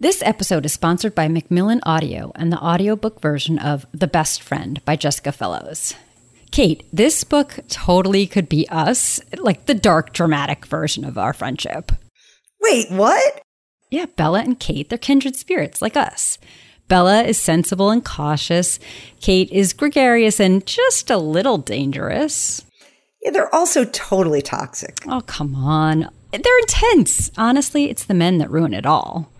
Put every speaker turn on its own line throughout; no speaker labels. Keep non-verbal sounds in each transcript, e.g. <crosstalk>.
This episode is sponsored by Macmillan Audio and the audiobook version of The Best Friend by Jessica Fellowes. Kate, this book totally could be us, like the dark, dramatic version of our friendship.
Wait, what?
Yeah, Bella and Kate, they're kindred spirits like us. Bella is sensible and cautious. Kate is gregarious and just a little dangerous.
Yeah, they're also totally toxic.
Oh, come on. They're intense. Honestly, it's the men that ruin it all.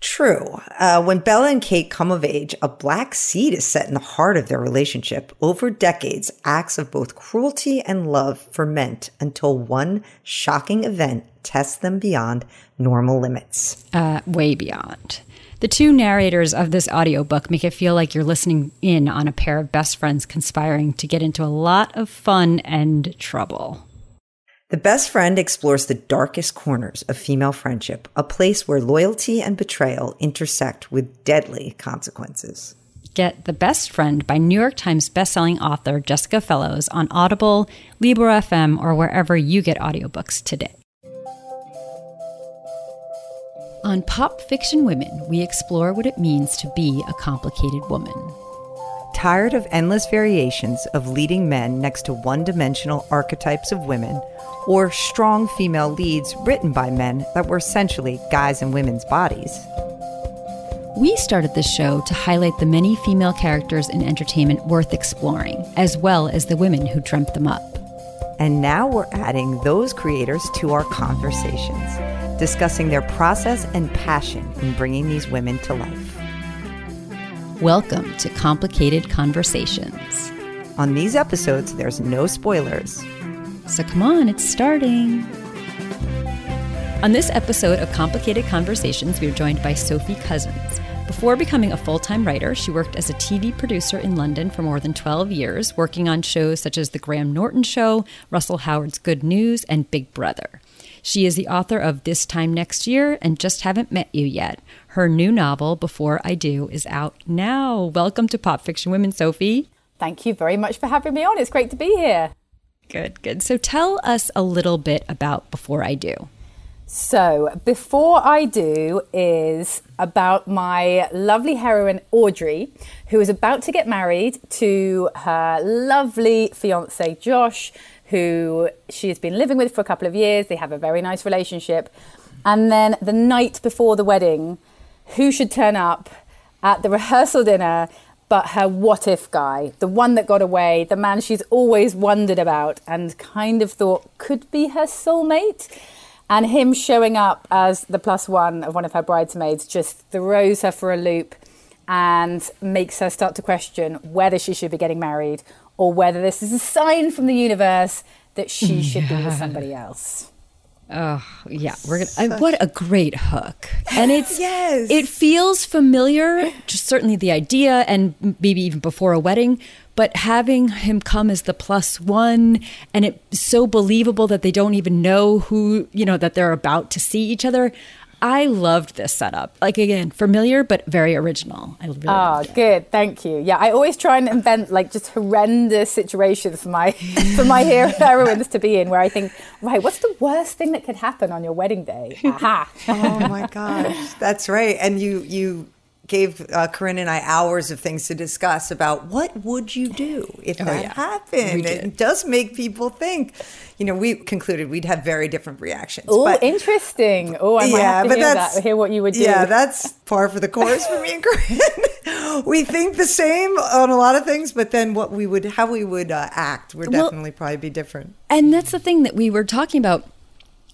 True. Uh, when Bella and Kate come of age, a black seed is set in the heart of their relationship. Over decades, acts of both cruelty and love ferment until one shocking event tests them beyond normal limits.
Uh, way beyond. The two narrators of this audiobook make it feel like you're listening in on a pair of best friends conspiring to get into a lot of fun and trouble.
The best friend explores the darkest corners of female friendship, a place where loyalty and betrayal intersect with deadly consequences.
Get The Best Friend by New York Times bestselling author Jessica Fellowes on Audible, Libro FM, or wherever you get audiobooks today. On Pop Fiction Women, we explore what it means to be a complicated woman.
Tired of endless variations of leading men next to one dimensional archetypes of women, or strong female leads written by men that were essentially guys in women's bodies.
We started this show to highlight the many female characters in entertainment worth exploring, as well as the women who dreamt them up.
And now we're adding those creators to our conversations, discussing their process and passion in bringing these women to life.
Welcome to Complicated Conversations.
On these episodes, there's no spoilers.
So come on, it's starting. On this episode of Complicated Conversations, we are joined by Sophie Cousens. Before becoming a full time writer, she worked as a TV producer in London for more than 12 years, working on shows such as The Graham Norton Show, Russell Howard's Good News, and Big Brother. She is the author of This Time Next Year and Just Haven't Met You Yet. Her new novel, Before I Do, is out now. Welcome to Pop Fiction Women, Sophie.
Thank you very much for having me on. It's great to be here.
Good, good. So tell us a little bit about Before I Do.
So, Before I Do is about my lovely heroine, Audrey, who is about to get married to her lovely fiance, Josh, who she has been living with for a couple of years. They have a very nice relationship. And then the night before the wedding, who should turn up at the rehearsal dinner but her what if guy, the one that got away, the man she's always wondered about and kind of thought could be her soulmate. And him showing up as the plus one of one of her bridesmaids just throws her for a loop and makes her start to question whether she should be getting married or whether this is a sign from the universe that she should be with <laughs> somebody else.
Oh yeah, we're gonna. I, what a great hook, and it's <laughs>
yes,
it feels familiar. Just certainly the idea, and maybe even before a wedding. But having him come as the plus one, and it's so believable that they don't even know who you know that they're about to see each other. I loved this setup. Like again, familiar but very original. I really
Oh, good. Thank you. Yeah, I always try and invent like just horrendous situations for my for my hero <laughs> heroines to be in where I think, right, what's the worst thing that could happen on your wedding day? Aha.
oh my gosh. That's right. And you you gave uh, Corinne and I hours of things to discuss about what would you do if oh, that yeah. happened. It does make people think. You know, we concluded we'd have very different reactions.
Oh, interesting. Oh, I might yeah, have to but hear that's, that, hear what you would do.
Yeah, that's par for the course for me and Corinne. <laughs> we think the same on a lot of things, but then what we would, how we would uh, act would definitely probably be different.
And that's the thing that we were talking about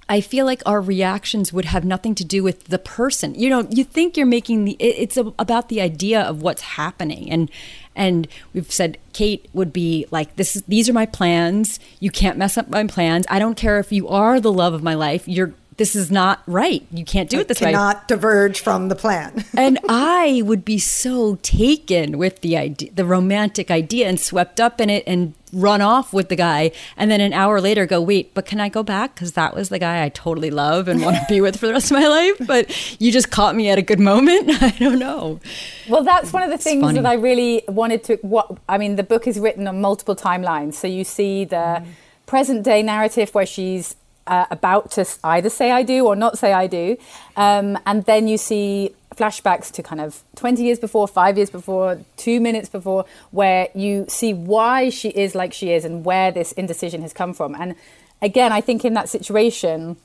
I feel like our reactions would have nothing to do with the person. You know, you think you're making the it's about the idea of what's happening and and we've said Kate would be like this is, these are my plans. You can't mess up my plans. I don't care if you are the love of my life. You're this is not right. You can't do it this
cannot
way.
Cannot diverge from the plan. <laughs>
and I would be so taken with the idea, the romantic idea, and swept up in it, and run off with the guy, and then an hour later go, wait, but can I go back? Because that was the guy I totally love and want to be with for the rest of my life. <laughs> But you just caught me at a good moment. <laughs> I don't know.
Well, that's one of the it's things funny. that I really wanted to. What I mean, the book is written on multiple timelines, so you see the. Mm. Present day narrative where she's uh, about to either say I do or not say I do. Um, and then you see flashbacks to kind of 20 years before, five years before, two minutes before, where you see why she is like she is and where this indecision has come from. And again, I think in that situation,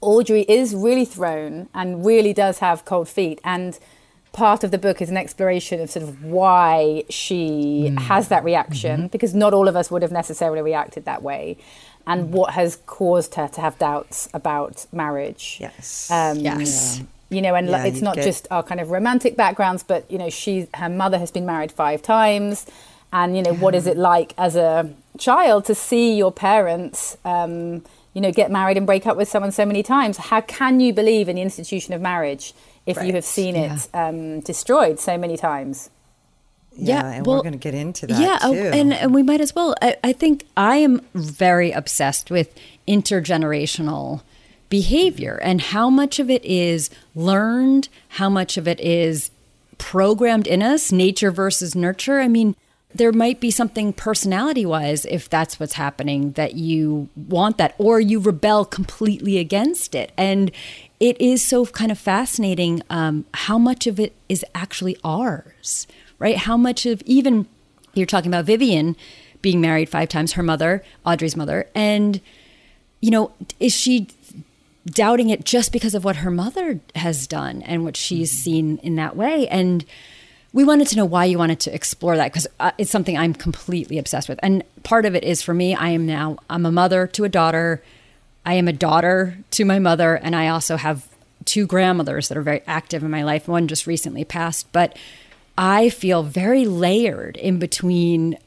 Audrey is really thrown and really does have cold feet. And part of the book is an exploration of sort of why she mm. has that reaction, mm-hmm. because not all of us would have necessarily reacted that way. And mm. what has caused her to have doubts about marriage.
Yes.
Um, yes. You know, and yeah, it's not get... just our kind of romantic backgrounds, but you know, she her mother has been married five times, and you know, what is it like as a child to see your parents, um, you know, get married and break up with someone so many times? How can you believe in the institution of marriage if right. you have seen it yeah. um, destroyed so many times?
Yeah, yeah and well, we're going to get into that. Yeah, oh,
and, and we might as well. I, I think I am very obsessed with intergenerational behavior and how much of it is learned, how much of it is programmed in us, nature versus nurture. I mean, there might be something personality wise, if that's what's happening, that you want that, or you rebel completely against it. And it is so kind of fascinating um, how much of it is actually ours, right? How much of even you're talking about Vivian being married five times, her mother, Audrey's mother, and you know, is she doubting it just because of what her mother has done and what she's mm-hmm. seen in that way. And we wanted to know why you wanted to explore that because uh, it's something I'm completely obsessed with. And part of it is for me, I am now, I'm a mother to a daughter. I am a daughter to my mother. And I also have two grandmothers that are very active in my life. One just recently passed. But I feel very layered in between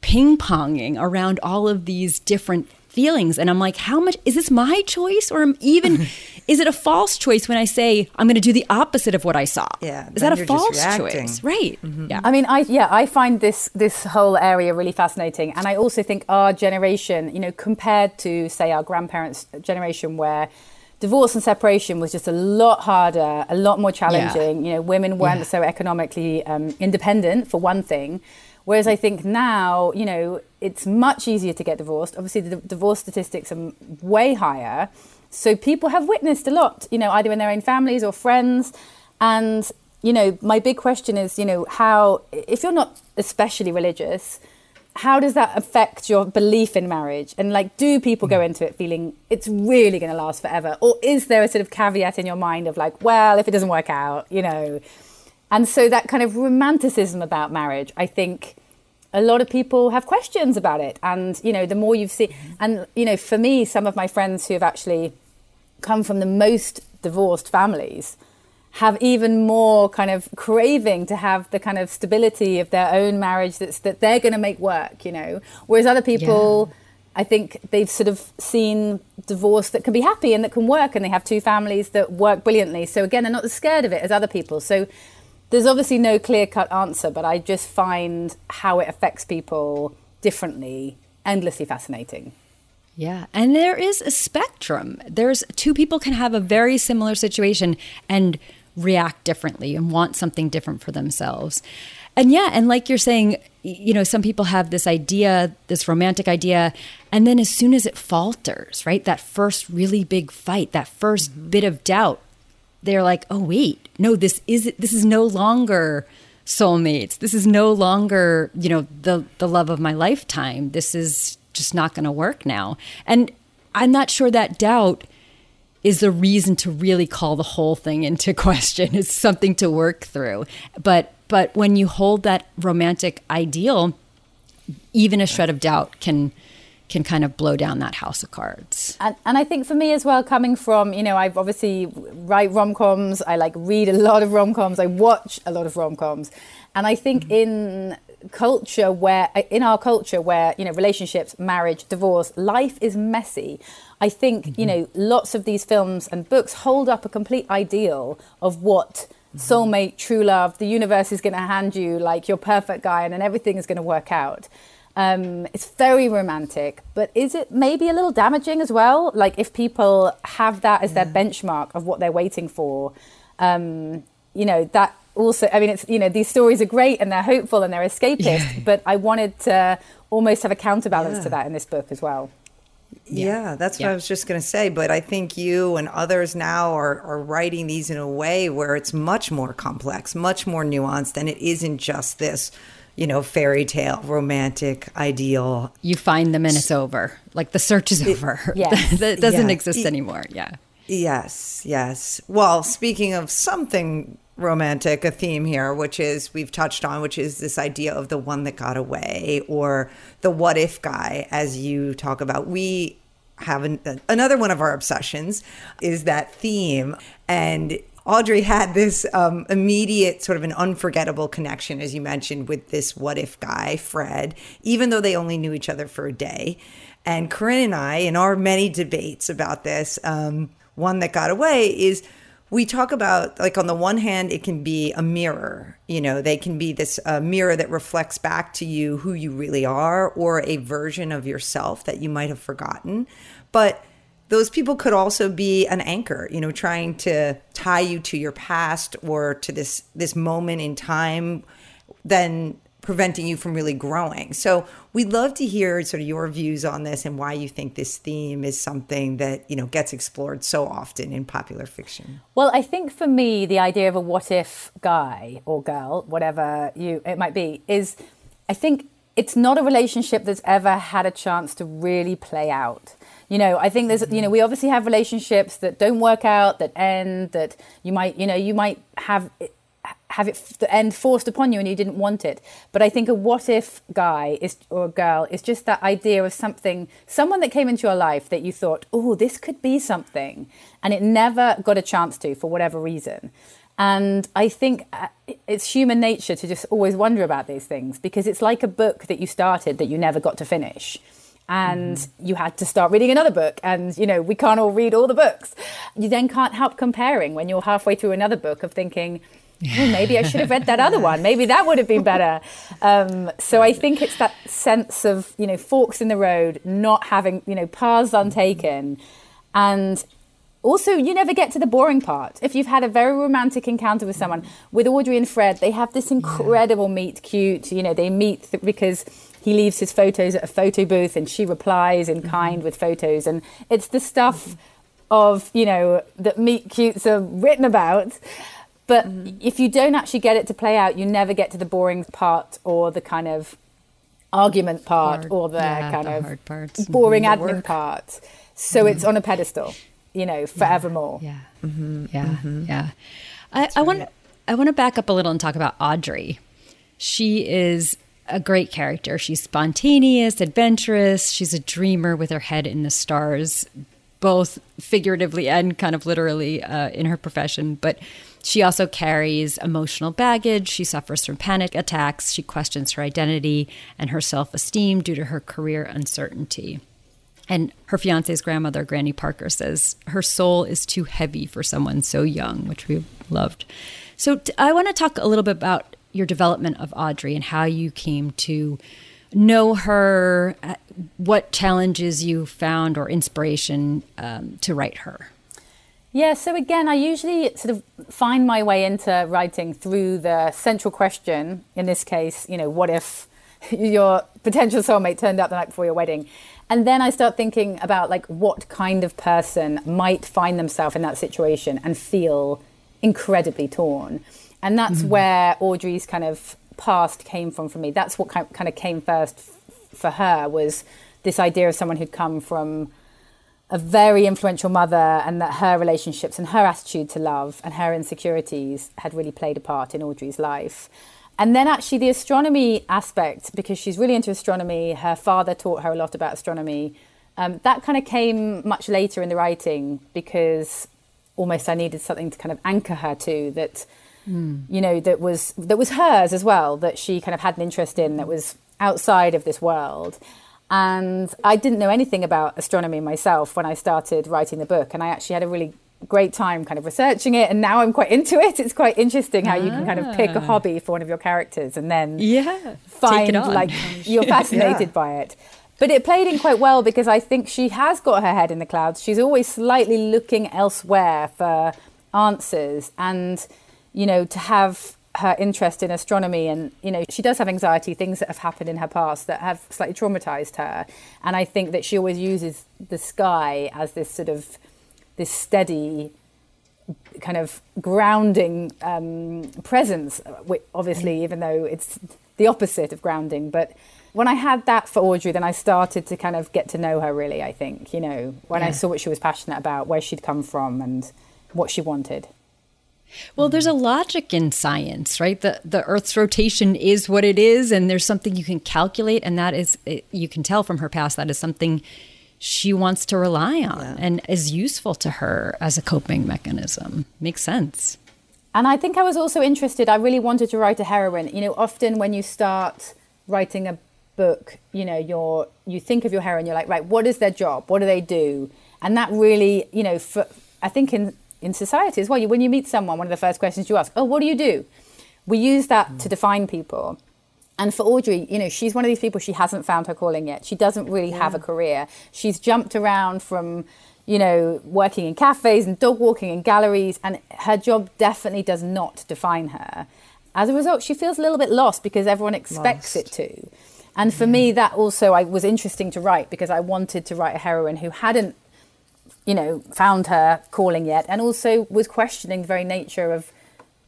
ping ponging around all of these different feelings. And I'm like, how much is this my choice? Or even <laughs> is it a false choice when I say I'm going to do the opposite of what I saw?
Yeah.
Is that a false choice? Right.
Mm-hmm. Yeah. I mean, I, yeah, I find this, this whole area really fascinating. And I also think our generation, you know, compared to, say, our grandparents' generation, where divorce and separation was just a lot harder, a lot more challenging. Yeah. You know, women weren't yeah. so economically um, independent, for one thing. Whereas I think now, you know, it's much easier to get divorced. Obviously, the divorce statistics are way higher. So people have witnessed a lot, you know, either in their own families or friends. And, you know, my big question is, you know, how, if you're not especially religious, how does that affect your belief in marriage? And like, do people go hmm. into it feeling it's really going to last forever? Or is there a sort of caveat in your mind of like, well, if it doesn't work out, you know, and so that kind of romanticism about marriage, I think a lot of people have questions about it. And, you know, the more you've seen, and, you know, for me, some of my friends who have actually come from the most divorced families have even more kind of craving to have the kind of stability of their own marriage that's that they're going to make work, you know. Whereas other people, yeah. I think they've sort of seen divorce that can be happy and that can work, and they have two families that work brilliantly. So again, they're not as scared of it as other people. So there's obviously no clear cut answer, but I just find how it affects people differently endlessly fascinating.
Yeah, and there is a spectrum. There's two people can have a very similar situation and react differently and want something different for themselves. And yeah, and like you're saying, you know, some people have this idea, this romantic idea, and then as soon as it falters, right? That first really big fight, that 1st mm-hmm. bit of doubt, they're like, oh wait, no, this is this is no longer soulmates. This is no longer, you know, the the love of my lifetime. This is just not going to work now. And I'm not sure that doubt is the reason to really call the whole thing into <laughs> question. It's something to work through. But but when you hold that romantic ideal, even a shred of doubt can can kind of blow down that house of cards.
And, and I think for me as well, coming from, you know, I've obviously write rom coms, I like read a lot of rom coms, I watch a lot of rom coms. And I think mm-hmm. in culture where, in our culture where, you know, relationships, marriage, divorce, life is messy. I think, mm-hmm. you know, lots of these films and books hold up a complete ideal of what mm-hmm. soulmate, true love, the universe is going to hand you like your perfect guy and then everything is going to work out. Um, it's very romantic, but is it maybe a little damaging as well? Like if people have that as yeah. their benchmark of what they're waiting for, um, you know, that also, I mean, it's, you know, these stories are great and they're hopeful and they're escapist, yeah. but I wanted to almost have a counterbalance yeah. to that in this book as well.
Yeah, yeah that's yeah. what I was just going to say. But I think you and others now are, are writing these in a way where it's much more complex, much more nuanced, and it isn't just this you know, fairy tale, romantic, ideal.
You find them and it's over. Like the search is over. <laughs> Yes. that doesn't yeah. exist anymore. Yeah.
Yes, yes. Well, speaking of something romantic, a theme here, which is we've touched on, which is this idea of the one that got away or the what if guy, as you talk about. We have an, another one of our obsessions is that theme. And Audrey had this um, immediate, sort of an unforgettable connection, as you mentioned, with this what if guy, Fred, even though they only knew each other for a day. And Corinne and I, in our many debates about this, um, one that got away is we talk about like on the one hand it can be a mirror you know they can be this uh, mirror that reflects back to you who you really are or a version of yourself that you might have forgotten. But those people could also be an anchor you know trying to tie you to your past or to this this moment in time then preventing you from really growing. So we'd love to hear sort of your views on this and why you think this theme is something that, you know, gets explored so often in popular fiction.
Well, I think for me the idea of a what if guy or girl, whatever you it might be, is I think it's not a relationship that's ever had a chance to really play out. You know, I think there's, you know, we obviously have relationships that don't work out, that end, that you might, you know, you might have have it the end forced upon you and you didn't want it. But I think a what if guy is or a girl is just that idea of something, someone that came into your life that you thought, oh, this could be something, and it never got a chance to for whatever reason. And I think uh, it's human nature to just always wonder about these things because it's like a book that you started that you never got to finish and mm. you had to start reading another book and you know we can't all read all the books you then can't help comparing when you're halfway through another book of thinking well, maybe I should have read that other one. Maybe that would have been better. Um, so I think it's that sense of, you know, forks in the road, not having, you know, paths untaken. And also, you never get to the boring part. If you've had a very romantic encounter with someone, with Audrey and Fred, they have this incredible meet cute. You know, they meet th- because he leaves his photos at a photo booth and she replies in kind mm-hmm. with photos. And it's the stuff of, you know, that meet cutes are written about. But mm. if you don't actually get it to play out, you never get to the boring part or the kind of argument part hard, or the yeah, kind the of parts. boring mm-hmm. admin part. So mm. it's on a pedestal, you know, forevermore.
Yeah, yeah, mm-hmm. yeah. Mm-hmm. yeah. I, I want I want to back up a little and talk about Audrey. She is a great character. She's spontaneous, adventurous. She's a dreamer with her head in the stars, both figuratively and kind of literally uh, in her profession. But she also carries emotional baggage. She suffers from panic attacks. She questions her identity and her self esteem due to her career uncertainty. And her fiance's grandmother, Granny Parker, says her soul is too heavy for someone so young, which we loved. So I want to talk a little bit about your development of Audrey and how you came to know her, uh, what challenges you found or inspiration um, to write her.
Yeah, so again, I usually sort of find my way into writing through the central question. In this case, you know, what if <laughs> your potential soulmate turned up the night before your wedding? And then I start thinking about like what kind of person might find themselves in that situation and feel incredibly torn. And that's mm-hmm. where Audrey's kind of past came from for me. That's what kind of came first for her was this idea of someone who'd come from a very influential mother and that her relationships and her attitude to love and her insecurities had really played a part in Audrey's life. And then actually the astronomy aspect, because she's really into astronomy, her father taught her a lot about astronomy. Um, that kind of came much later in the writing because almost I needed something to kind of anchor her to that, mm. you know, that was that was hers as well, that she kind of had an interest in, that was outside of this world. And I didn't know anything about astronomy myself when I started writing the book. And I actually had a really great time kind of researching it. And now I'm quite into it. It's quite interesting how ah. you can kind of pick a ah. hobby for one of your characters and then
yeah,
find like <laughs> you're fascinated yeah. by it. But it played in quite well because I think she has got her head in the clouds. She's always slightly looking elsewhere for answers. And, you know, to have her interest in astronomy and you know she does have anxiety things that have happened in her past that have slightly traumatized her. And i think that she always uses the sky as this sort of this steady kind of grounding um, presence obviously even though it's the opposite of grounding. But when i had that for audrey then i started to kind of get to know her really i think you know when yeah. i saw what she was passionate about where she'd come from and what she wanted
well, there's a logic in science, right? The the Earth's rotation is what it is, and there's something you can calculate, and that is eh, you can tell from her past that is something she wants to rely on yeah. and is useful to her as a coping mechanism. Makes sense.
And I think I was also interested. I really wanted to write a heroine. You know, often when you start writing a book, you know, you're you think of your heroine. You're like, right, what is their job? What do they do? And that really, you know, for, I think in in society as well. You, when you meet someone, one of the first questions you ask, "Oh, what do you do?" We use that mm. to define people. And for Audrey, you know, she's one of these people. She hasn't found her calling yet. She doesn't really yeah. have a career. She's jumped around from, you know, working in cafes and dog walking in galleries, and her job definitely does not define her. As a result, she feels a little bit lost because everyone expects lost. it to. And for yeah. me, that also I, was interesting to write because I wanted to write a heroine who hadn't you know, found her calling yet, and also was questioning the very nature of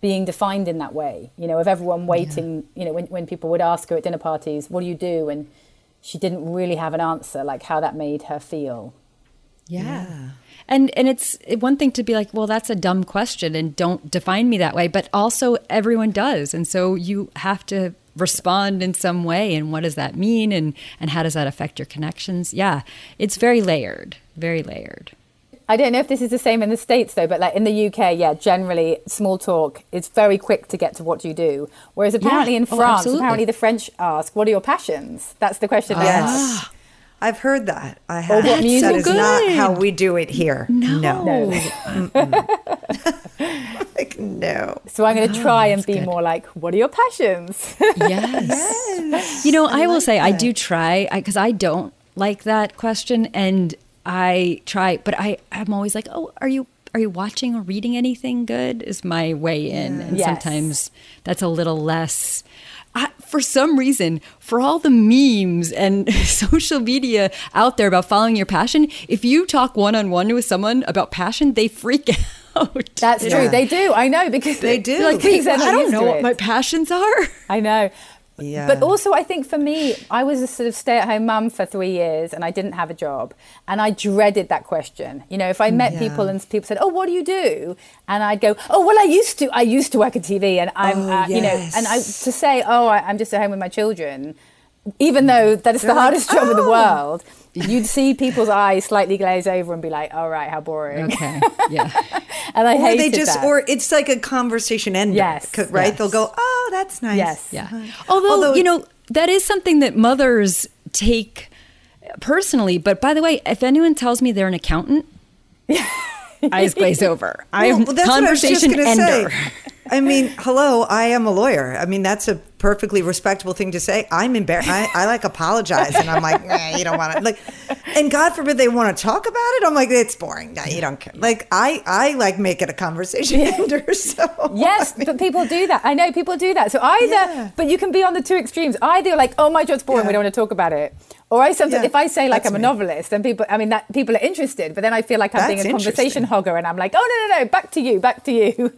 being defined in that way. You know, of everyone waiting. Yeah. You know, when when people would ask her at dinner parties, "What do you do?" and she didn't really have an answer, like how that made her feel.
Yeah. yeah. And and it's one thing to be like, well, that's a dumb question and don't define me that way, but also everyone does. And so you have to respond in some way and what does that mean and and how does that affect your connections? Yeah. It's very layered, very layered.
I don't know if this is the same in the States though, but like in the UK, yeah, generally small talk is very quick to get to what you do. Whereas apparently yeah. in oh, France, oh, apparently the French ask, what are your passions? That's the question they yes. ask.
I've heard that. I have. Well, that is good. not how we do it here.
No.
No. <laughs> like, no.
So I'm going to try and be good. more like, what are your passions?
yes. yes. You know, I, I will say, that. I do try, because I, I don't like that question. And I try, but I I'm always like, oh, are you are you watching or reading anything good? Is my way in, and yes. sometimes that's a little less. I, for some reason, for all the memes and <laughs> social media out there about following your passion, if you talk one on one with someone about passion, they freak <laughs> out.
That's yeah. true. They do. I know because
they do.
Like,
I don't know what my passions are.
I know. Yeah. But also, I think for me, I was a sort of stay at home mum for three years and I didn't have a job. And I dreaded that question. You know, if I met yeah. people and people said, Oh, what do you do? And I'd go, Oh, well, I used to, I used to work in TV and I'm, oh, uh, yes. you know, and I, to say, Oh, I, I'm just at home with my children, even though that is the hardest job in the oh. world you'd see people's eyes slightly glaze over and be like, "All right, how boring."
Okay, yeah. <laughs>
and I hate
they just,
that.
or it's like a conversation ender. Yes, right. Yes. They'll go, "Oh, that's nice."
Yes,
yeah. Uh, although, Although, you know, that is something that mothers take personally. But by the way, if anyone tells me they're an accountant, <laughs> eyes glaze over. I'm well, conversation ender.
Say. I mean, hello, I am a lawyer. I mean, that's a perfectly respectable thing to say. I'm embarrassed. I, I, like apologize, and I'm like, nah, you don't want to like. And God forbid they want to talk about it. I'm like, it's boring. Nah, you don't care. Like I, I like make it a conversation ender. <laughs> So
yes, I mean, but people do that. I know people do that. So either, yeah. but you can be on the two extremes. Either like, oh, my job's boring. Yeah. We don't want to talk about it. Or I sometimes, yeah, if I say like I'm a novelist, then people, I mean, that people are interested, but then I feel like I'm that's being a conversation hogger, and I'm like, oh no, no, no, back to you, back to you. <laughs>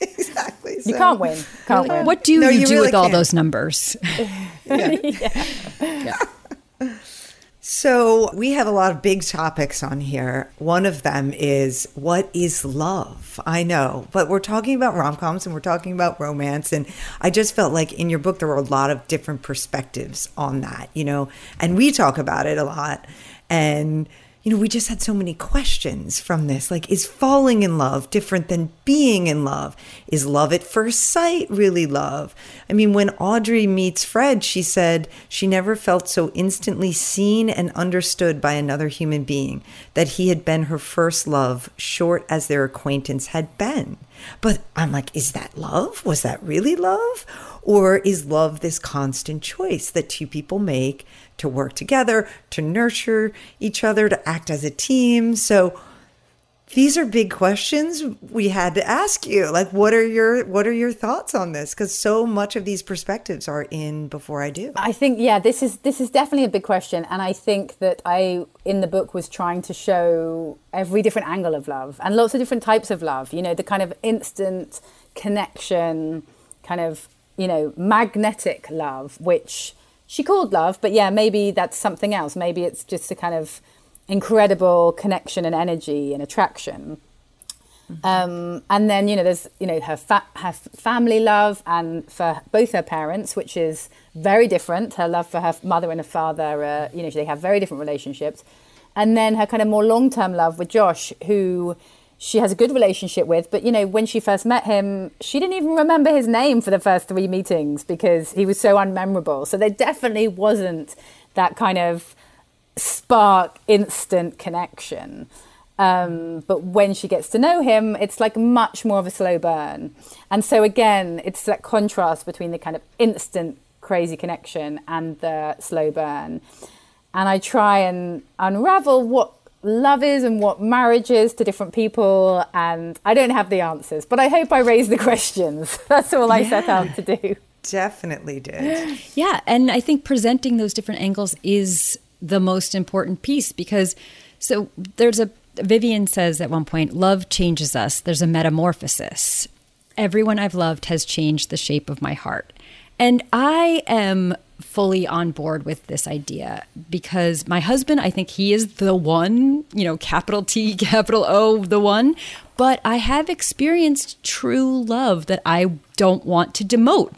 exactly.
You can't win. Can't win.
What do no, you, you, do really with can't. all those numbers? <laughs> <laughs>
yeah. yeah. So, we have a lot of big topics on here. One of them is what is love? I know, but we're talking about rom coms and we're talking about romance. And I just felt like in your book, there were a lot of different perspectives on that, you know, and we talk about it a lot. And you know, we just had so many questions from this. Like, is falling in love different than being in love? Is love at first sight really love? I mean, when Audrey meets Fred, she said she never felt so instantly seen and understood by another human being, that he had been her first love, short as their acquaintance had been. But I'm like, is that love? Was that really love? Or is love this constant choice that two people make to work together, to nurture each other, to act as a team? So these are big questions we had to ask you. Like, what are your what are your thoughts on this? Because so much of these perspectives are in before I do.
I think yeah, this is this is definitely a big question, and I think that I in the book was trying to show every different angle of love and lots of different types of love. You know, the kind of instant connection, kind of you know magnetic love, which she called love, but yeah, maybe that's something else. Maybe it's just a kind of incredible connection and energy and attraction. Mm-hmm. Um, and then you know there's you know her fa- her family love and for both her parents, which is very different. Her love for her mother and her father, uh, you know, they have very different relationships. And then her kind of more long term love with Josh, who she has a good relationship with. But you know, when she first met him, she didn't even remember his name for the first three meetings because he was so unmemorable. So there definitely wasn't that kind of spark instant connection. Um, but when she gets to know him, it's like much more of a slow burn. And so, again, it's that contrast between the kind of instant crazy connection and the slow burn. And I try and unravel what love is and what marriage is to different people. And I don't have the answers, but I hope I raise the <laughs> questions. That's all I yeah. set out to do.
Definitely did. <gasps>
Yeah. And I think presenting those different angles is the most important piece because so there's a Vivian says at one point, love changes us. There's a metamorphosis. Everyone I've loved has changed the shape of my heart. And I am fully on board with this idea because my husband, I think he is the one, you know, capital T, <laughs> capital O, the one. But I have experienced true love that I don't want to demote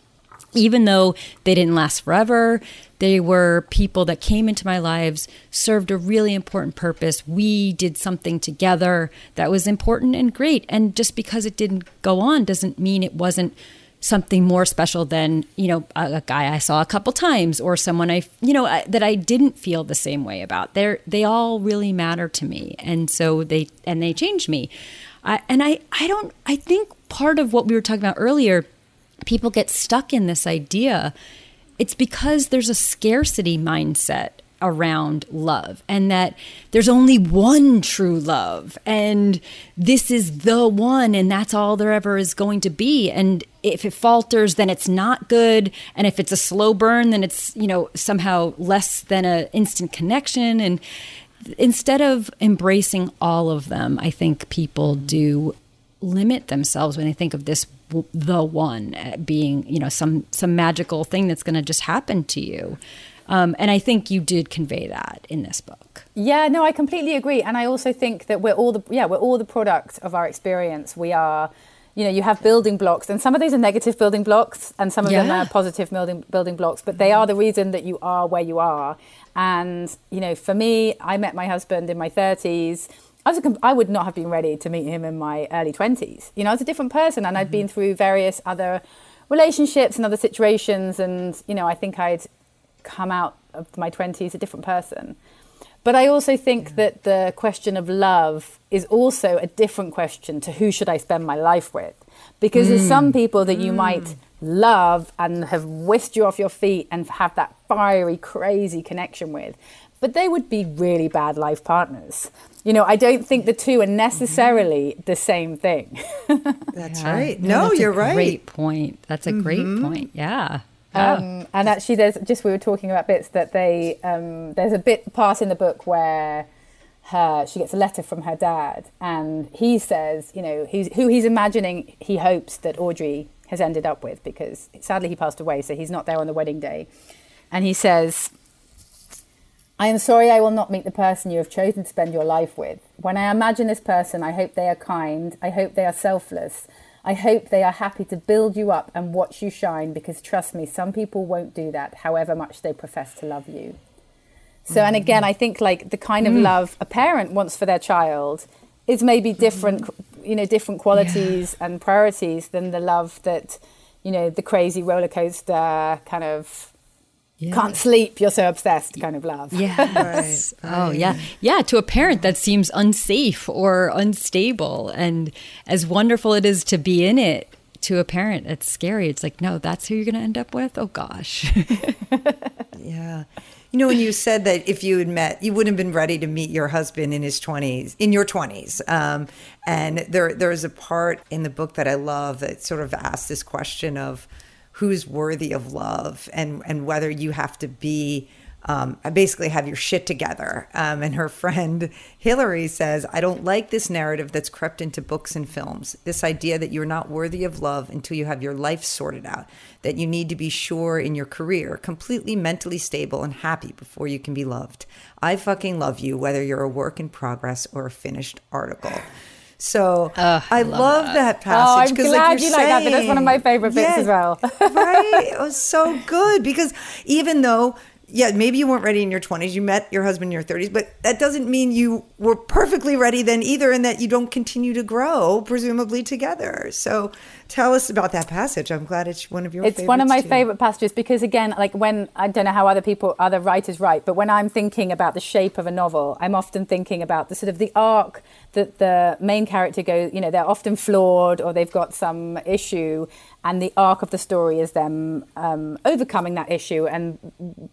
even though they didn't last forever, they were people that came into my lives, served a really important purpose. We did something together that was important and great. And just because it didn't go on doesn't mean it wasn't something more special than you know a, a, guy I saw a couple times or someone I you know I, that I didn't feel the same way about. They they all really matter to me, and so they and they changed me. I, and I I don't I think part of what we were talking about earlier people get stuck in this idea, it's because there's a scarcity mindset around love and that there's only one true love and this is the one and that's all there ever is going to be. And if it falters then it's not good. And if it's a slow burn then it's you know somehow less than an instant connection. And instead of embracing all of them i think people do limit themselves when they think of this the one uh, being you know some some magical thing that's going to just happen to you um, and i think you did convey that in this book
yeah no i completely agree and i also think that we're all the yeah we're all the product of our experience we are you know you have building blocks and some of these are negative building blocks and some of yeah. them are positive building building blocks but they are the reason that you are where you are and you know for me i met my husband in my 30s I was a, I would not have been ready to meet him in my early 20s. You know, I was a different person and I'd been mm-hmm. through various other relationships and other situations. And, you know, I think I'd come out of my 20s a different person. But I also think yeah. that the question of love is also a different question to who should I spend my life with? Because mm. there's some mm. people that you mm. might love and have whisked you off your feet and have that fiery, crazy connection with but they would be really bad life partners. You know, I don't think the two are necessarily mm-hmm. the same thing. <laughs>
that's yeah. right. No, you're right.
Great point. That's a mm-hmm. great point. Yeah.
Um, and actually, there's just we were talking about bits that they um, there's a bit part in the book where her she gets a letter from her dad, and he says, you know, he's who he's imagining he hopes that Audrey has ended up with because sadly he passed away, so he's not there on the wedding day, and he says, I am sorry I will not meet the person you have chosen to spend your life with. When I imagine this person, I hope they are kind. I hope they are selfless. I hope they are happy to build you up and watch you shine because trust me, some people won't do that, however much they profess to love you. So, and again, I think like the kind of mm. love a parent wants for their child is maybe different, you know, different qualities yeah. and priorities than the love that, you know, the crazy roller coaster kind of yeah. can't sleep you're so obsessed kind of love.
Yes. <laughs> Right. oh yeah. Yeah to a parent that seems unsafe or unstable. And as wonderful it is to be in it to a parent it's scary. It's like no that's who you're going to end up with? Oh gosh. <laughs>
Yeah. You know, when you said that if you had met, you wouldn't have been ready to meet your husband in his 20s, in your 20s. Um, and there, there's a part in the book that I love that sort of asks this question of who's worthy of love and, and whether you have to be um, basically have your shit together. Um, and her friend Hillary says, I don't like this narrative that's crept into books and films. This idea that you're not worthy of love until you have your life sorted out, that you need to be sure in your career, completely mentally stable and happy before you can be loved. I fucking love you, whether you're a work in progress or a finished article. So uh, I, love, love that. that. passage.
Oh, I'm glad like you saying, like that. That's one of my favorite bits yeah, as well. <laughs>
right? It was so good because even though yeah, maybe you weren't ready in your 20s. You met your husband in your 30s, but that doesn't mean you were perfectly ready then either, and that you don't continue to grow, presumably together. So tell us about that passage. I'm glad it's one of your
It's one of my
too.
favorite passages because, again, like when I don't know how other people, other writers write, but when I'm thinking about the shape of a novel, I'm often thinking about the sort of the arc that the main character goes, you know, they're often flawed or they've got some issue and the arc of the story is them um, overcoming that issue and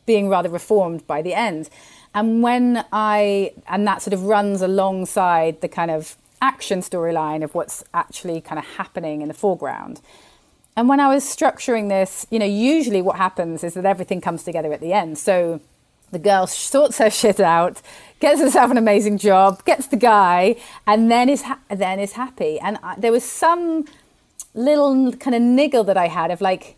being rather reformed by the end. And when I, and that sort of runs alongside the kind of action storyline of what's actually kind of happening in the foreground. And when I was structuring this, you know, usually what happens is that everything comes together at the end. So the girl sorts her shit out, gets herself an amazing job, gets the guy, and then is ha- then is happy. And I, there was some little kind of niggle that I had of like,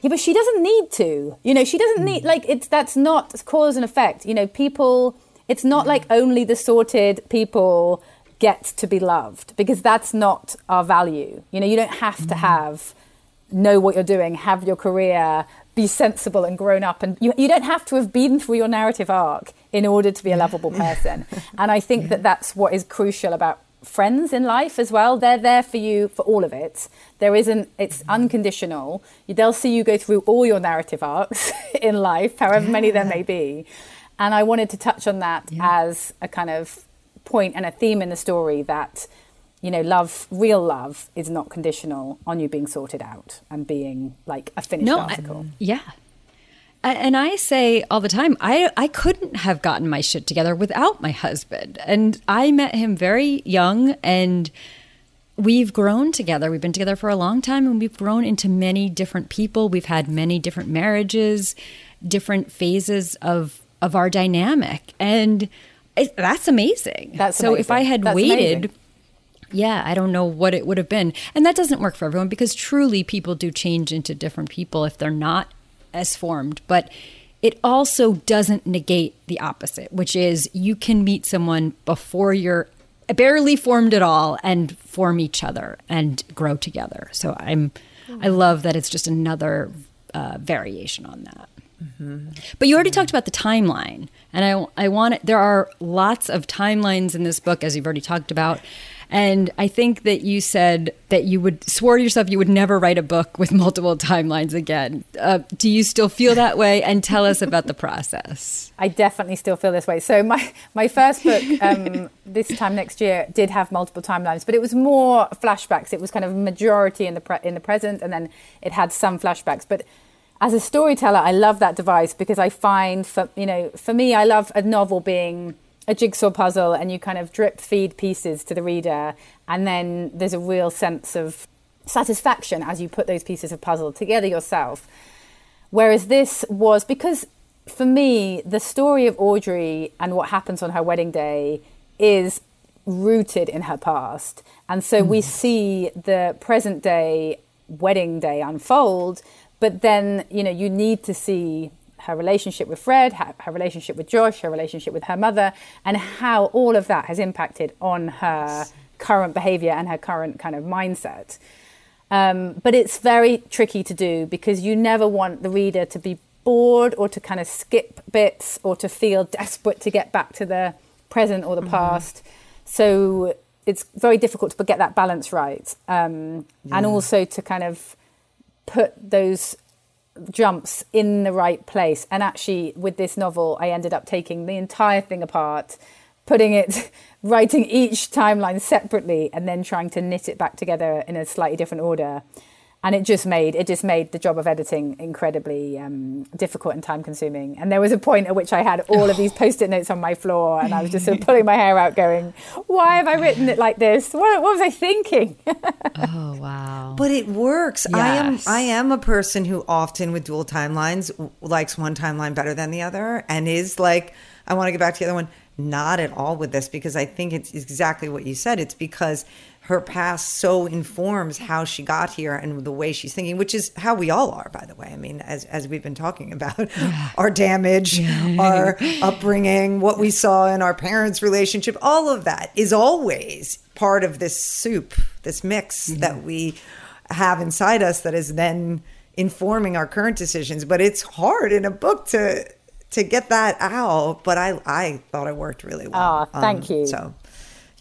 yeah, but she doesn't need to. You know, she doesn't need mm. like it's that's not cause and effect. You know, people. It's not like mm. only the sorted people get to be loved because that's not our value. You know, you don't have to mm. have know what you're doing, have your career, be sensible and grown up, and you you don't have to have been through your narrative arc in order to be a lovable person. <laughs> and I think that that's what is crucial about friends in life as well. They're there for you for all of it. There isn't, it's unconditional. They'll see you go through all your narrative arcs <laughs> in life, however yeah. many there may be. And I wanted to touch on that yeah. as a kind of point and a theme in the story that, you know, love, real love, is not conditional on you being sorted out and being like a finished no, article.
I, yeah, and I say all the time, I, I couldn't have gotten my shit together without my husband. And I met him very young and we've grown together. We've been together for a long time and we've grown into many different people. We've had many different marriages, different phases of, of our dynamic. And it, that's amazing.
That's
so
amazing.
if I had
that's
waited.
Amazing.
Yeah, I don't know what it would have been. And that doesn't work for everyone because truly people do change into different people if they're not as formed, but it also doesn't negate the opposite, which is you can meet someone before you're barely formed at all and form each other and grow together. So I'm, I love that it's just another uh, variation on that. Mm-hmm. But you already talked about the timeline, and I, I want it, there are lots of timelines in this book, as you've already talked about. And I think that you said that you would swore to yourself you would never write a book with <laughs> multiple timelines again. Uh, do you still feel that way? And tell us about the process.
I definitely still feel this way. So my my first book <laughs> um, this time next year did have multiple timelines, but it was more flashbacks. It was kind of majority in the pre- in the present, and then it had some flashbacks. But as a storyteller, I love that device because I find for you know for me, I love a novel being a jigsaw puzzle and you kind of drip feed pieces to the reader and then there's a real sense of satisfaction as you put those pieces of puzzle together yourself whereas this was because for me the story of audrey and what happens on her wedding day is rooted in her past and so mm. we see the present day wedding day unfold but then you know you need to see her relationship with Fred, her, her, relationship with Josh, her relationship with her mother, and how all of that has impacted on her current behavior and her current kind of mindset. Um, but it's very tricky to do because you never want the reader to be bored or to kind of skip bits or to feel <laughs> desperate to get back to the present or the mm-hmm. past. So it's very difficult to get that balance right. Um, yeah. And also to kind of put those jumps in the right place. And actually, with this novel, I ended up taking the entire thing apart, putting it, <laughs> writing each timeline separately, and then trying to knit it back together in a slightly different order. And it just made it just made the job of editing incredibly um, difficult and time consuming. And there was a point at which I had all of these <laughs> post-it notes on my floor, and I was just sort of pulling my hair out, going, "Why have I written it like this? What, what was I thinking?" <laughs>
oh wow!
But it works. Yes. I am I am a person who often with dual timelines likes one timeline better than the other, and is like, I want to get back to the other one. Not at all with this because I think it's exactly what you said. It's because her past so informs how she got here and the way she's thinking, which is how we all are, by the way. I mean, as, as we've been talking about yeah. our damage, our upbringing, what we saw in our parents' relationship, all of that is always part of this soup, this mix mm-hmm. that we have inside us that is then informing our current decisions. But it's hard in a book to to get that out. But I I thought it worked really well.
Oh, thank um, you.
So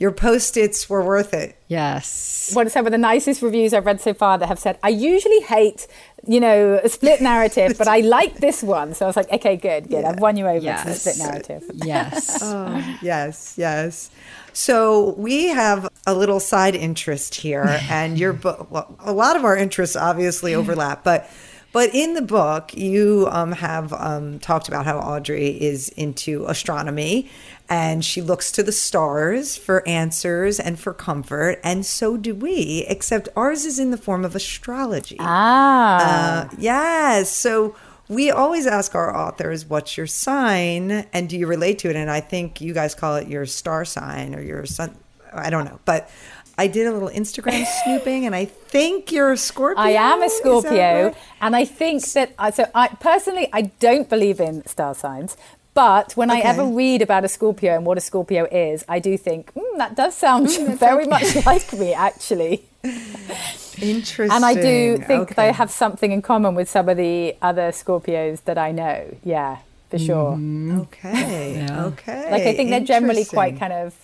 your post-its were worth it.
Yes.
One of some of the nicest reviews I've read so far that have said, I usually hate, you know, a split narrative, but I <laughs> like this one. So I was like, okay, good, good. Yeah. I've won you over yes. to the split narrative.
Yes. <laughs>
oh, yes, yes. So we have a little side interest here, <laughs> and your book, well, a lot of our interests obviously overlap, but but in the book, you um, have um, talked about how Audrey is into astronomy and she looks to the stars for answers and for comfort. And so do we, except ours is in the form of astrology.
Ah.
Uh, yes. So we always ask our authors, what's your sign? And do you relate to it? And I think you guys call it your star sign or your sun. I don't know. But I did a little Instagram <laughs> snooping, and I think you're a Scorpio.
I am a Scorpio, right? and I think that so. I personally, I don't believe in star signs, but when okay. I ever read about a Scorpio and what a Scorpio is, I do think mm, that does sound mm, <laughs> very okay. much like me, actually.
Interesting.
And I do think okay. they have something in common with some of the other Scorpios that I know. Yeah, for sure.
Mm, okay. yeah. Okay.
Like I think they're generally quite kind of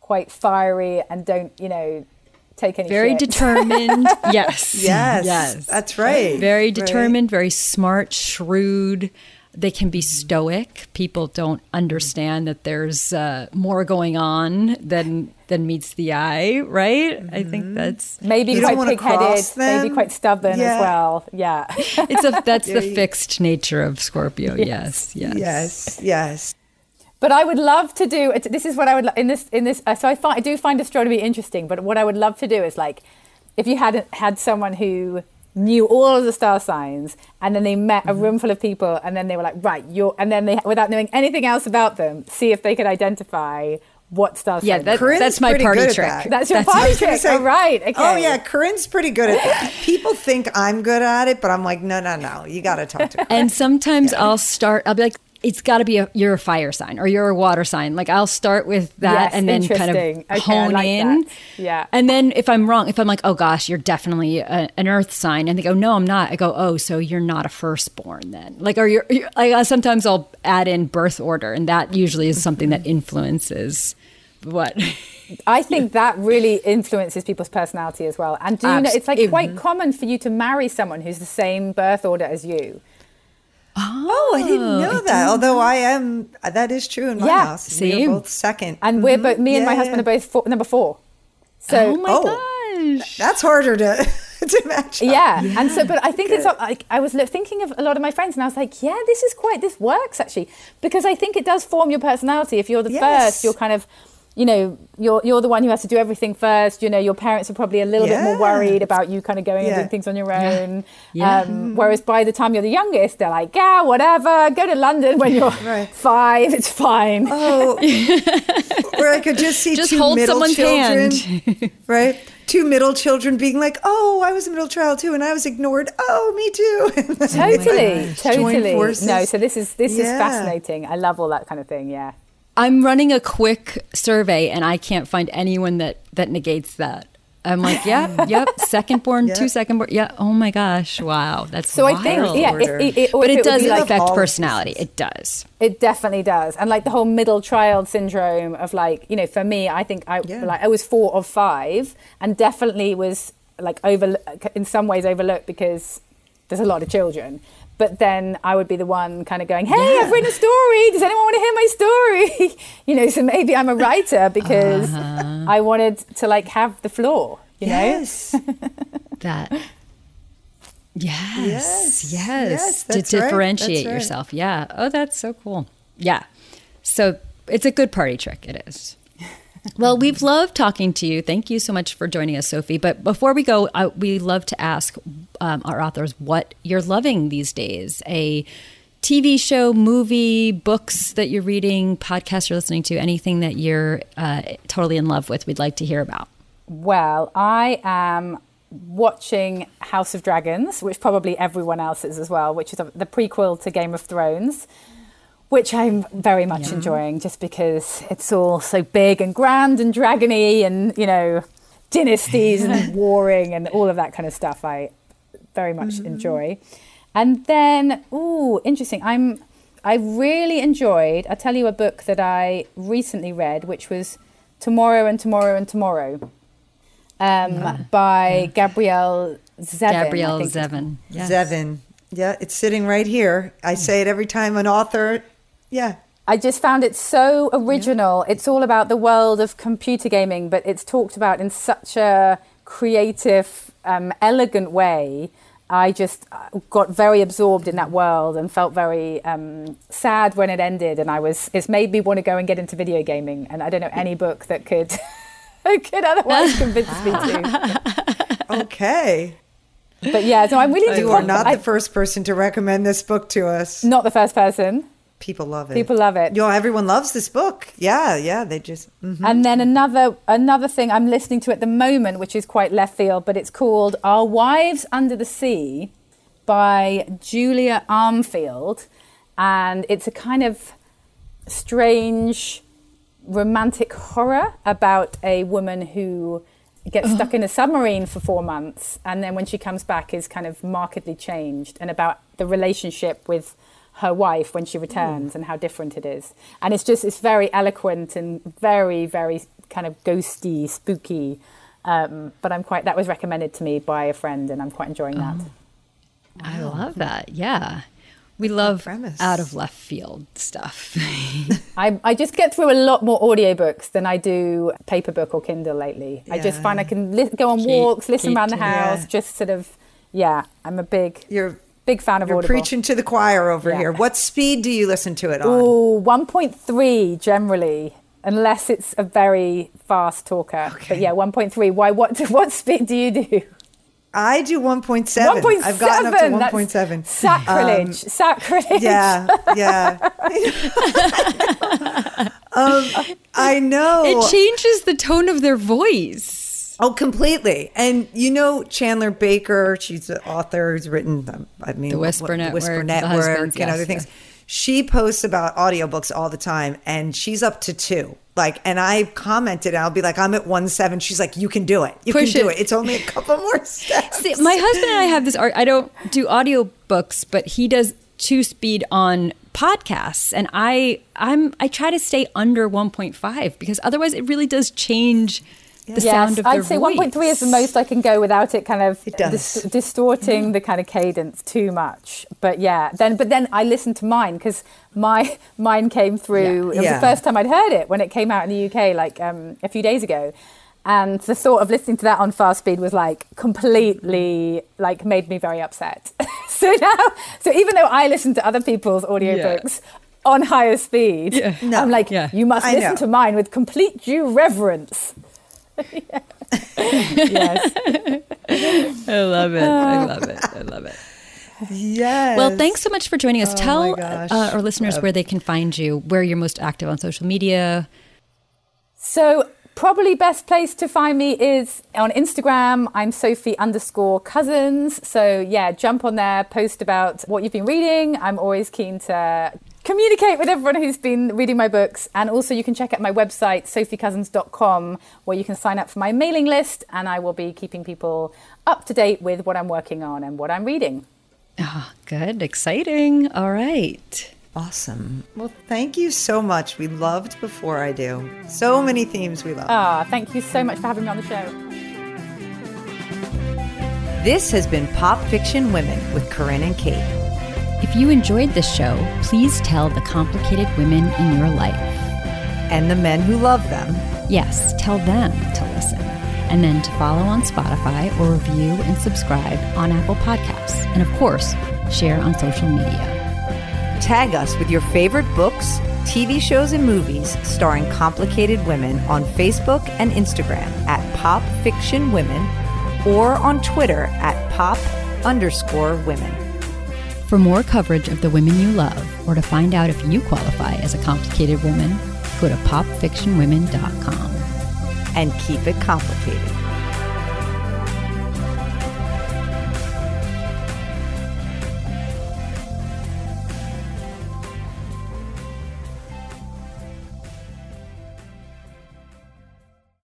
quite fiery and don't, you know, take any
very
shit.
determined <laughs> yes
yes yes that's right
very determined right. very smart shrewd they can be stoic people don't understand that there's uh, more going on than than meets the eye right mm-hmm. i think that's
maybe you quite pig-headed maybe quite stubborn yeah. as well yeah <laughs>
it's a that's the <laughs> fixed nature of scorpio yes yes
yes, yes.
But I would love to do. This is what I would in this in this. Uh, so I find I do find astronomy interesting. But what I would love to do is like, if you had had someone who knew all of the star signs and then they met a mm-hmm. room full of people and then they were like right you're and then they without knowing anything else about them see if they could identify what star
yeah that, that's my party trick
that. that's your that's party trick say, oh, right okay.
oh yeah corinne's pretty good at that <laughs> people think i'm good at it but i'm like no no no you got to talk to <laughs> Corinne.
and sometimes yeah. i'll start i'll be like it's got to be a you're a fire sign or you're a water sign. Like I'll start with that
yes,
and then kind of okay, hone like in.
That. Yeah.
And then if I'm wrong, if I'm like, oh gosh, you're definitely a, an earth sign, and they go, no, I'm not. I go, oh, so you're not a firstborn then. Like, or you're, you're like uh, sometimes I'll add in birth order, and that usually is something that influences what. <laughs>
I think that really influences people's personality as well. And do you know, it's like quite common for you to marry someone who's the same birth order as you.
Oh, I didn't oh, know that. Although I am, that is true in my yeah, house. Same. We're both second,
and mm-hmm. we're both. Me and yeah, my husband are both four, number four.
So, oh my oh, gosh,
that's harder to <laughs> to match.
Yeah. yeah. and so, but I think Good. it's like I was thinking of a lot of my friends, and I was like, yeah, this is quite. This works actually because I think it does form your personality. If you're the yes. first, you're kind of you know, you're you're the one who has to do everything first. You know, your parents are probably a little yeah. bit more worried about you kind of going yeah. and doing things on your own. Yeah. Um, whereas by the time you're the youngest, they're like, yeah, whatever, go to London when you're <laughs> right. five, it's fine.
Oh, <laughs> or I could just see
just
two
hold
middle
someone's
children,
hand. <laughs>
right? Two middle children being like, oh, I was a middle child too, and I was ignored. Oh, me too.
totally, totally. No, so this is this is fascinating. I love all that kind of thing. Yeah.
I'm running a quick survey and I can't find anyone that that negates that. I'm like, yeah, <laughs> yep, second born, yep. two second born. Yeah. Oh my gosh. Wow. That's so wild. I think,
yeah, if, if, if,
but it, it does like affect personality. It does.
It definitely does. And like the whole middle child syndrome of like, you know, for me, I think I yeah. like I was four of five and definitely was like over in some ways overlooked because there's a lot of children but then I would be the one kind of going, "Hey, yeah. I've written a story. Does anyone want to hear my story?" <laughs> you know, so maybe I'm a writer because uh-huh. I wanted to like have the floor. You
yes.
know, <laughs> that Yes, yes,
Yes, yes,
to
that's right,
differentiate
right.
yourself. Yeah. Oh, that's so cool. Yeah. So it's a good party trick. It is. Well, we've loved talking to you. Thank you so much for joining us, Sophie. But before we go, we love to ask um, our authors what you're loving these days. A TV show, movie, books that you're reading, podcast you're listening to, anything that you're uh, totally in love with. We'd like to hear about.
Well, I am watching House of Dragons, which probably everyone else is as well, which is the prequel to Game of Thrones, which I'm very much enjoying just because it's all so big and grand and dragony and, you know, dynasties and <laughs> warring and all of that kind of stuff. I very much mm-hmm. enjoy. And then, ooh, interesting. I'm I really enjoyed, I'll tell you a book that I recently read, which was Tomorrow and Tomorrow and Tomorrow um, mm-hmm. by Gabrielle Zevin.
Gabrielle Zevin. Yes.
Zevin. Yeah, it's sitting right here. I mm. say it every time an author. Yeah.
I just found it so original. It's all about the world of computer gaming, but it's talked about in such a creative, um, elegant way. I just uh, got very absorbed in that world and felt very um, sad when it ended. And I was, it's made me want to go and get into video gaming. And I don't know any book that could, <laughs> could otherwise convince me to. <laughs>
Okay.
But yeah, so I'm really
you are not the first person to recommend this book to us.
not the first person.
People love it.
People love it.
Yo, everyone loves this book. Yeah, yeah. They just. mhm.
And then another another thing I'm listening to at the moment, which is quite left field, but it's called Our Wives Under the Sea by Julia Armfield. And it's a kind of strange romantic horror about a woman who gets stuck in a submarine for four months and then when she comes back is kind of markedly changed and about the relationship with her wife when she returns and how different it is and it's just it's very eloquent and very very kind of ghosty spooky um, but i'm quite that was recommended to me by a friend and i'm quite enjoying that
I love that. Yeah. We love out of left field stuff. <laughs>
I, I just get through a lot more audiobooks than I do paper book or Kindle lately. I just find I can li- go on
Keep-
walks, listen
keep
around the house,
that.
just sort of, yeah, I'm a big,
You're
big fan of
you're
Audible.
preaching to the choir over
Yeah.
here. What speed do you listen to it on?
Ooh, 1.3 generally, unless it's a very fast talker. Okay. But yeah, 1.3. Why? What? <laughs> What speed do you do?
I do 1.7.
1.7.
I've gotten up to 1.7.
Sacrilege.
Um,
Sacrilege.
Yeah, yeah. <laughs> <laughs> um, I know.
it changes the tone of their voice.
Oh, completely. And you know Chandler Baker, she's the author who's written, um, I mean,
The Whisper
what- the
Network,
Whisper
The
Network,
Husbands,
and
yes,
other things.
yeah.
She posts about audiobooks all the time, and she's up to two. Like, and I commented, I'll be like, I'm at one seven. She's like, you can do it. You
Push
can do
it.
it. It's only a couple more <laughs> steps.
See, my husband and I have this art. I don't do audiobooks, but he does two speed on podcasts and I I'm I try to stay under 1.5 because otherwise it really does change the sound of their
I'd say
voice.
1.3 is the most I can go without it kind of
It
dis- distorting the kind of cadence too much. But yeah, then but then I listened to mine because my mine came through. It was
Yeah.
the first time I'd heard it when it came out in the UK, like um, a few days ago. And the thought of listening to that on fast speed was like completely like made me very upset. <laughs> so now, so even though I listen to other people's audiobooks on higher speed,
Yeah.
No.
I'm like,
Yeah.
you must
I
listen
know.
to mine with complete due reverence. Yes.
I love it. I love it. I love it.
Yes.
Well, thanks so much for joining us.
Oh
Tell uh, our listeners where they can find you, where you're most active on social media.
So probably best place to find me is on Instagram. I'm Sophie underscore Cousens. So yeah, jump on there, post about what you've been reading. I'm always keen to communicate with everyone who's been reading my books. And also you can check out my website, sophiecousens.com, where you can sign up for my mailing list and I will be keeping people up to date with what I'm working on and what I'm reading.
Ah, good. Exciting. All right.
Awesome. Well, thank you so much. We loved Before I Do. So many themes we love.
Ah, thank you so much for having me on the show.
This has been Pop Fiction Women with Corinne and Kate.
If you enjoyed this show, please tell the complicated women in your life.
And the men who love them.
Yes, tell them to listen. and then to follow on Spotify or review and subscribe on Apple Podcasts. And of course, share on social media.
Tag us with your favorite books, TV shows, and movies starring complicated women on Facebook and Instagram at Pop Fiction Women or on Twitter at Pop underscore women.
For more coverage of the women you love or to find out if you qualify as a complicated woman, go to popfictionwomen.com.
And keep it complicated.